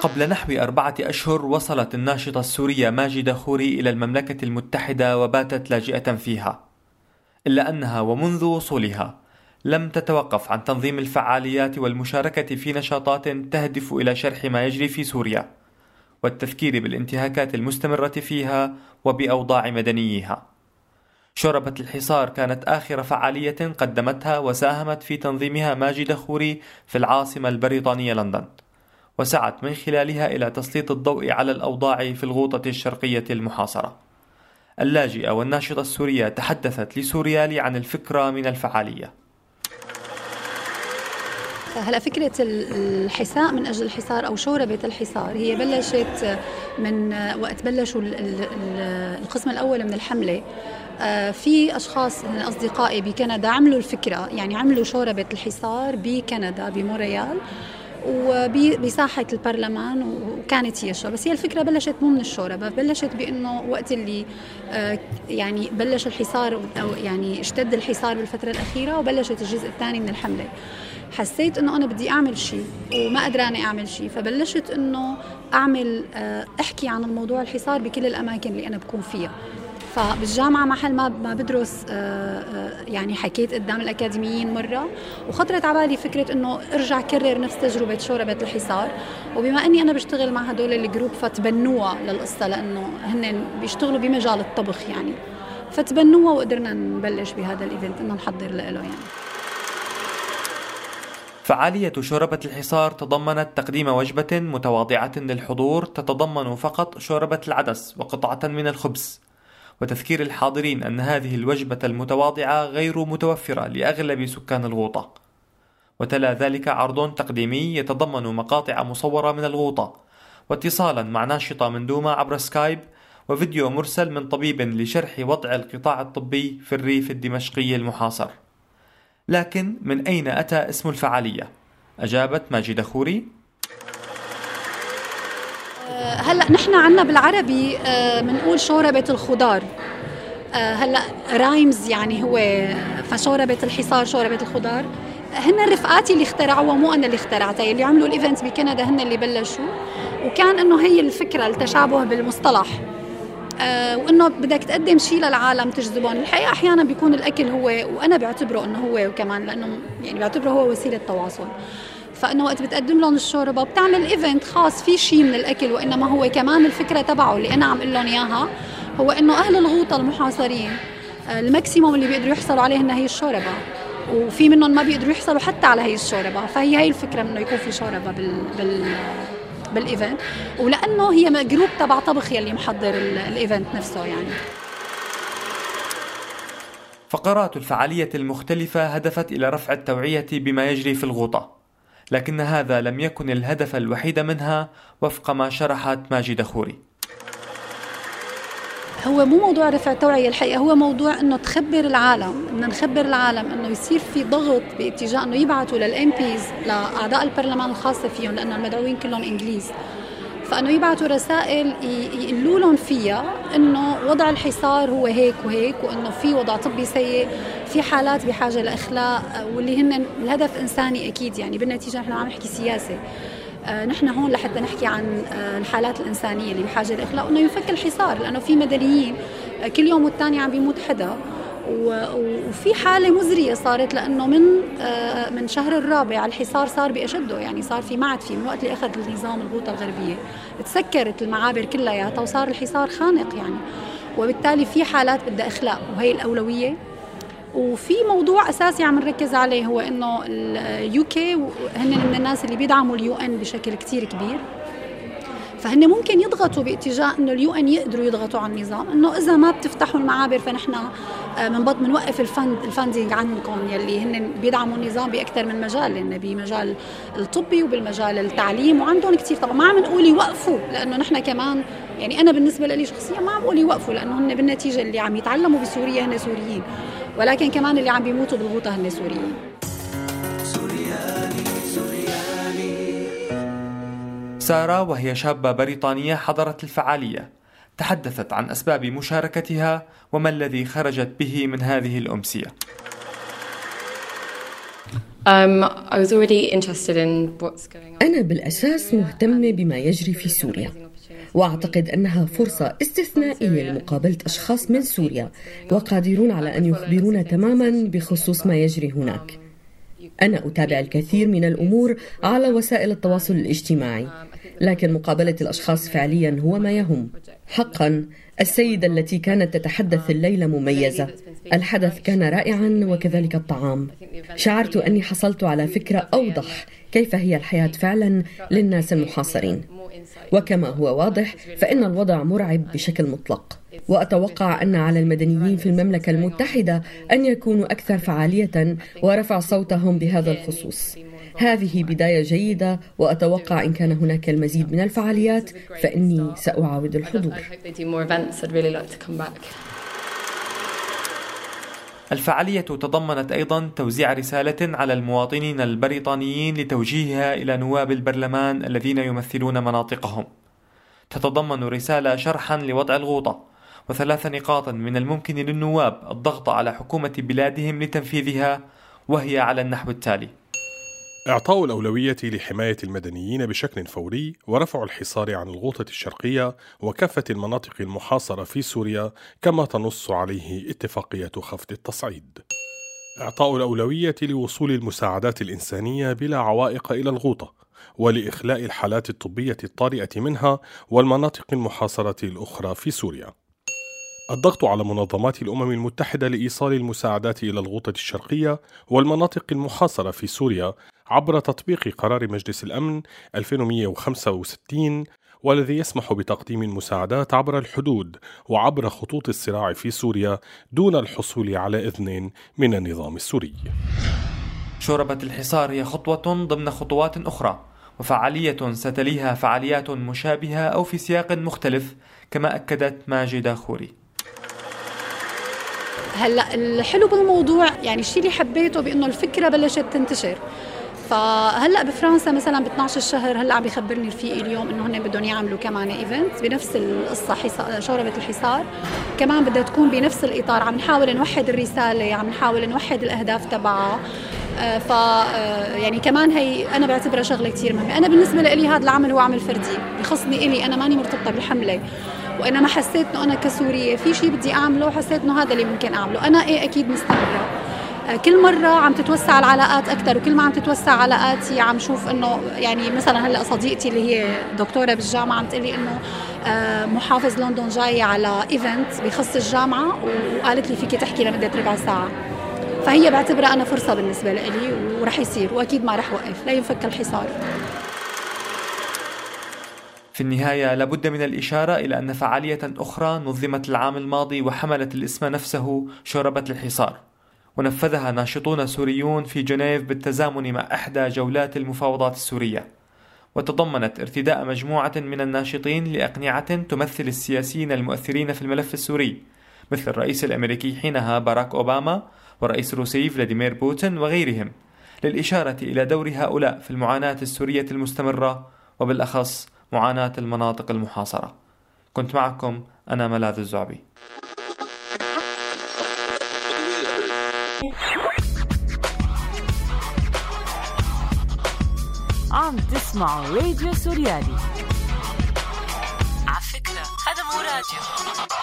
قبل نحو أربعة أشهر وصلت الناشطة السورية ماجدة خوري إلى المملكة المتحدة وباتت لاجئة فيها إلا أنها ومنذ وصولها لم تتوقف عن تنظيم الفعاليات والمشاركة في نشاطات تهدف إلى شرح ما يجري في سوريا والتذكير بالانتهاكات المستمرة فيها وبأوضاع مدنييها. شوربة الحصار كانت آخر فعالية قدمتها وساهمت في تنظيمها ماجدة خوري في العاصمة البريطانية لندن. وسعت من خلالها إلى تسليط الضوء على الأوضاع في الغوطة الشرقية المحاصرة. اللاجئة والناشطة السورية تحدثت لسوريالي عن الفكرة من الفعالية. هلا فكرة الحساء من أجل الحصار أو شوربة الحصار هي بلشت من وقت بلشوا القسم الأول من الحملة في أشخاص من اصدقائي بكندا عملوا الفكرة يعني عملوا شوربة الحصار بكندا بمونريال وبساحة البرلمان وكانت هي الشوربة. بس هي الفكرة بلشت مو من الشوربة بلشت بأنه وقت اللي آه، يعني بلش الحصار أو يعني اشتد الحصار بالفترة الأخيرة وبلشت الجزء الثاني من الحملة. حسيت إنه أنا بدي أعمل شيء وما قدرانه أعمل شيء فبلشت إنه أعمل آه، أحكي عن الموضوع الحصار بكل الأماكن اللي أنا بكون فيها. فبالجامعة محل ما ما بدرس آه، آه، يعني حكيت قدام الأكاديميين مرة وخطرت على بالي فكرة إنه أرجع كرر نفس تجربة شوربة الحصار. وبما إني أنا بشتغل مع هدول ال group فتبنوها للقصة لأنه هن بيشتغلوا بمجال الطبخ يعني. فتبنوها وقدرنا نبلش بهذا ال event إنه نحضر له يعني. فعالية شوربة الحصار تضمنت تقديم وجبة متواضعة للحضور تتضمن فقط شوربة العدس وقطعة من الخبز. وتذكير الحاضرين أن هذه الوجبة المتواضعة غير متوفرة لأغلب سكان الغوطة. وتلا ذلك عرض تقديمي يتضمن مقاطع مصورة من الغوطة واتصالا مع ناشطة من دوما عبر سكايب وفيديو مرسل من طبيب لشرح وضع القطاع الطبي في الريف الدمشقي المحاصر. لكن من أين أتى اسم الفعالية؟ أجابت ماجدة خوري. هلا نحن عنا بالعربي بنقول أه، شوربة الخضار. أه، هلا rhymes يعني هو فشوربة الحصار شوربة الخضار. هن رفقاتي اللي اخترعوها مو أنا اللي اخترعتها اللي عملوا ال event بكندا هن اللي بلشوا. وكان إنه هي الفكرة التشابه بالمصطلح. آه وإنه بدك تقدم شيء للعالم تجذبهم. الحقيقة أحيانا بيكون الأكل هو وأنا بعتبره إنه هو وكمان لأنه يعني بعتبره هو وسيلة تواصل. فإنه وقت بتقدم لهم الشوربة وبتعمل event خاص في شيء من الأكل وإنما هو كمان الفكرة تبعه اللي أنا عم أقول لهم إياها هو إنه أهل الغوطة المحاصرين آه، ال maximum اللي بيقدروا يحصلوا عليه هي الشوربة وفي منهم ما بيقدروا يحصلوا حتى على هي الشوربة فهي هي الفكرة إنه يكون في شوربة بال, بال بال event ولأنه هي group تبع طبخ يلي محضر ال event نفسه يعني. فقرات الفعالية المختلفة هدفت إلى رفع التوعية بما يجري في الغوطة. لكن هذا لم يكن الهدف الوحيد منها وفق ما شرحت ماجد خوري. هو مو موضوع رفع توعية الحقيقة هو موضوع إنه تخبر العالم بدنا نخبر العالم إنه يصير في ضغط باتجاه إنه يبعثوا للام بيز لأعضاء البرلمان الخاصة فيهم لأنه المدعوين كلهم إنجليز. فأنه يبعثوا رسائل يقولوا لهم فيها إنه وضع الحصار هو هيك وهيك وإنه في وضع طبي سيء في حالات بحاجة لإخلاء واللي هن الهدف إنساني أكيد يعني بالنتيجة نحن عم نحكي سياسة. آه، نحن هون لحتى نحكي عن آه، الحالات الإنسانية اللي بحاجة لإخلاء وإنه ينفك الحصار لأنه في مدنيين آه، كل يوم والثاني عم بيموت حدا. وفي حالة مزرية صارت لأنه من من شهر الرابع الحصار صار بأشده يعني صار في ما عاد في من وقت اللي أخذ النظام الغوطة الغربية. تسكرت المعابر كلياتها وصار الحصار خانق يعني. وبالتالي في حالات بدها إخلاء وهي الأولوية. وفي موضوع أساسي عم نركز عليه هو إنه اليو كي هن من الناس اللي بيدعموا ال UN بشكل كثير كبير. فهن ممكن يضغطوا باتجاه إنه ال UN يقدروا يضغطوا على النظام إنه إذا ما بتفتحوا المعابر فنحن آه، بنوقف ال fund ال funding عنكم يلي هن بيدعموا النظام باكثر من مجال لأن بمجال الطبي وبالمجال التعليم وعندهم كثير طبعا. ما عم نقول يوقفوا لأنه نحن كمان يعني أنا بالنسبة لي شخصيا ما عم بقول يوقفوا لأنه هن بالنتيجة اللي عم يتعلموا بسوريا هن سوريين ولكن كمان اللي عم بيموتوا بالغوطة هن سوريين. سارة وهي شابة بريطانية حضرت الفعالية. تحدثت عن أسباب مشاركتها وما الذي خرجت به من هذه الأمسية. Um, أنا بالأساس مهتمة بما يجري في سوريا وأعتقد أنها فرصة استثنائية لمقابلة أشخاص من سوريا وقادرون على أن يخبرونا تماما بخصوص ما يجري هناك. أنا أتابع الكثير من الأمور على وسائل التواصل الاجتماعي. لكن مقابلة الأشخاص فعليا هو ما يهم. حقا السيدة التي كانت تتحدث الليلة مميزة. الحدث كان رائعا وكذلك الطعام. شعرت أني حصلت على فكرة أوضح كيف هي الحياة فعلا للناس المحاصرين. وكما هو واضح فإن الوضع مرعب بشكل مطلق. وأتوقع أن على المدنيين في المملكة المتحدة أن يكونوا أكثر فعالية ورفع صوتهم بهذا الخصوص. هذه بداية جيدة وأتوقع إن كان هناك المزيد من الفعاليات فإني سأعاود الحضور. الفعالية تضمنت أيضا توزيع رسالة على المواطنين البريطانيين لتوجيهها إلى نواب البرلمان الذين يمثلون مناطقهم. تتضمن رسالة شرحا لوضع الغوطة وثلاث نقاط من الممكن للنواب الضغط على حكومة بلادهم لتنفيذها وهي على النحو التالي: إعطاء الأولوية لحماية المدنيين بشكل فوري ورفع الحصار عن الغوطة الشرقية وكافة المناطق المحاصرة في سوريا كما تنص عليه اتفاقية خفض التصعيد. إعطاء الأولوية لوصول المساعدات الإنسانية بلا عوائق إلى الغوطة ولإخلاء الحالات الطبية الطارئة منها والمناطق المحاصرة الأخرى في سوريا. الضغط على منظمات الأمم المتحدة لإيصال المساعدات إلى الغوطة الشرقية والمناطق المحاصرة في سوريا عبر تطبيق قرار مجلس الأمن 2165 والذي يسمح بتقديم المساعدات عبر الحدود وعبر خطوط الصراع في سوريا دون الحصول على إذن من النظام السوري. شوربة الحصار هي خطوة ضمن خطوات أخرى وفعالية ستليها فعاليات مشابهة أو في سياق مختلف كما أكدت ماجدة خوري هلأ الحلو بالموضوع يعني الشيء اللي حبيته بإنه الفكرة بلشت تنتشر فهلأ بفرنسا مثلا ب 12 الشهر هلأ عم بيخبرني رفيقي اليوم إنه هن بدهم يعملوا كمان ايفنت بنفس القصة حصار شوربه الحصار كمان بدها تكون بنفس الإطار عم نحاول نوحد الرسالة عم نحاول نوحد الأهداف تبعها. آه، ف آه، يعني كمان هي أنا بعتبرها شغلة كثير مهمة. أنا بالنسبة لي هذا العمل هو عمل فردي بخصني إلي أنا ماني مرتبطة بالحملة. وانما حسيت إنه أنا كسورية في شيء بدي أعمله وحسيت إنه هذا اللي ممكن أعمله. أنا إيه أكيد مستمره كل مرة عم تتوسع العلاقات أكثر وكل ما عم تتوسع علاقاتي عم شوف إنه يعني مثلا هلأ صديقتي اللي هي دكتورة بالجامعة عم تقلي إنه آه، محافظ لندن جاي على ايفنت بخص الجامعة وقالت لي فيكي تحكي لمدة ربع ساعة. فهي بعتبرها أنا فرصة بالنسبة لي ورح يصير وأكيد ما رح وقف لا ينفك الحصار. في النهاية لابد من الإشارة إلى أن فعالية أخرى نظمت العام الماضي وحملت الاسم نفسه شوربة الحصار. ونفذها ناشطون سوريون في جنيف بالتزامن مع إحدى جولات المفاوضات السورية. وتضمنت ارتداء مجموعة من الناشطين لأقنعة تمثل السياسيين المؤثرين في الملف السوري مثل الرئيس الأمريكي حينها باراك أوباما والرئيس الروسي فلاديمير بوتين وغيرهم للإشارة إلى دور هؤلاء في المعاناة السورية المستمرة وبالأخص معاناة المناطق المحاصرة. كنت معكم أنا ملاذ الزعبي. عم تسمعوا راديو سوريالي. على فكرة هذا مو راديو.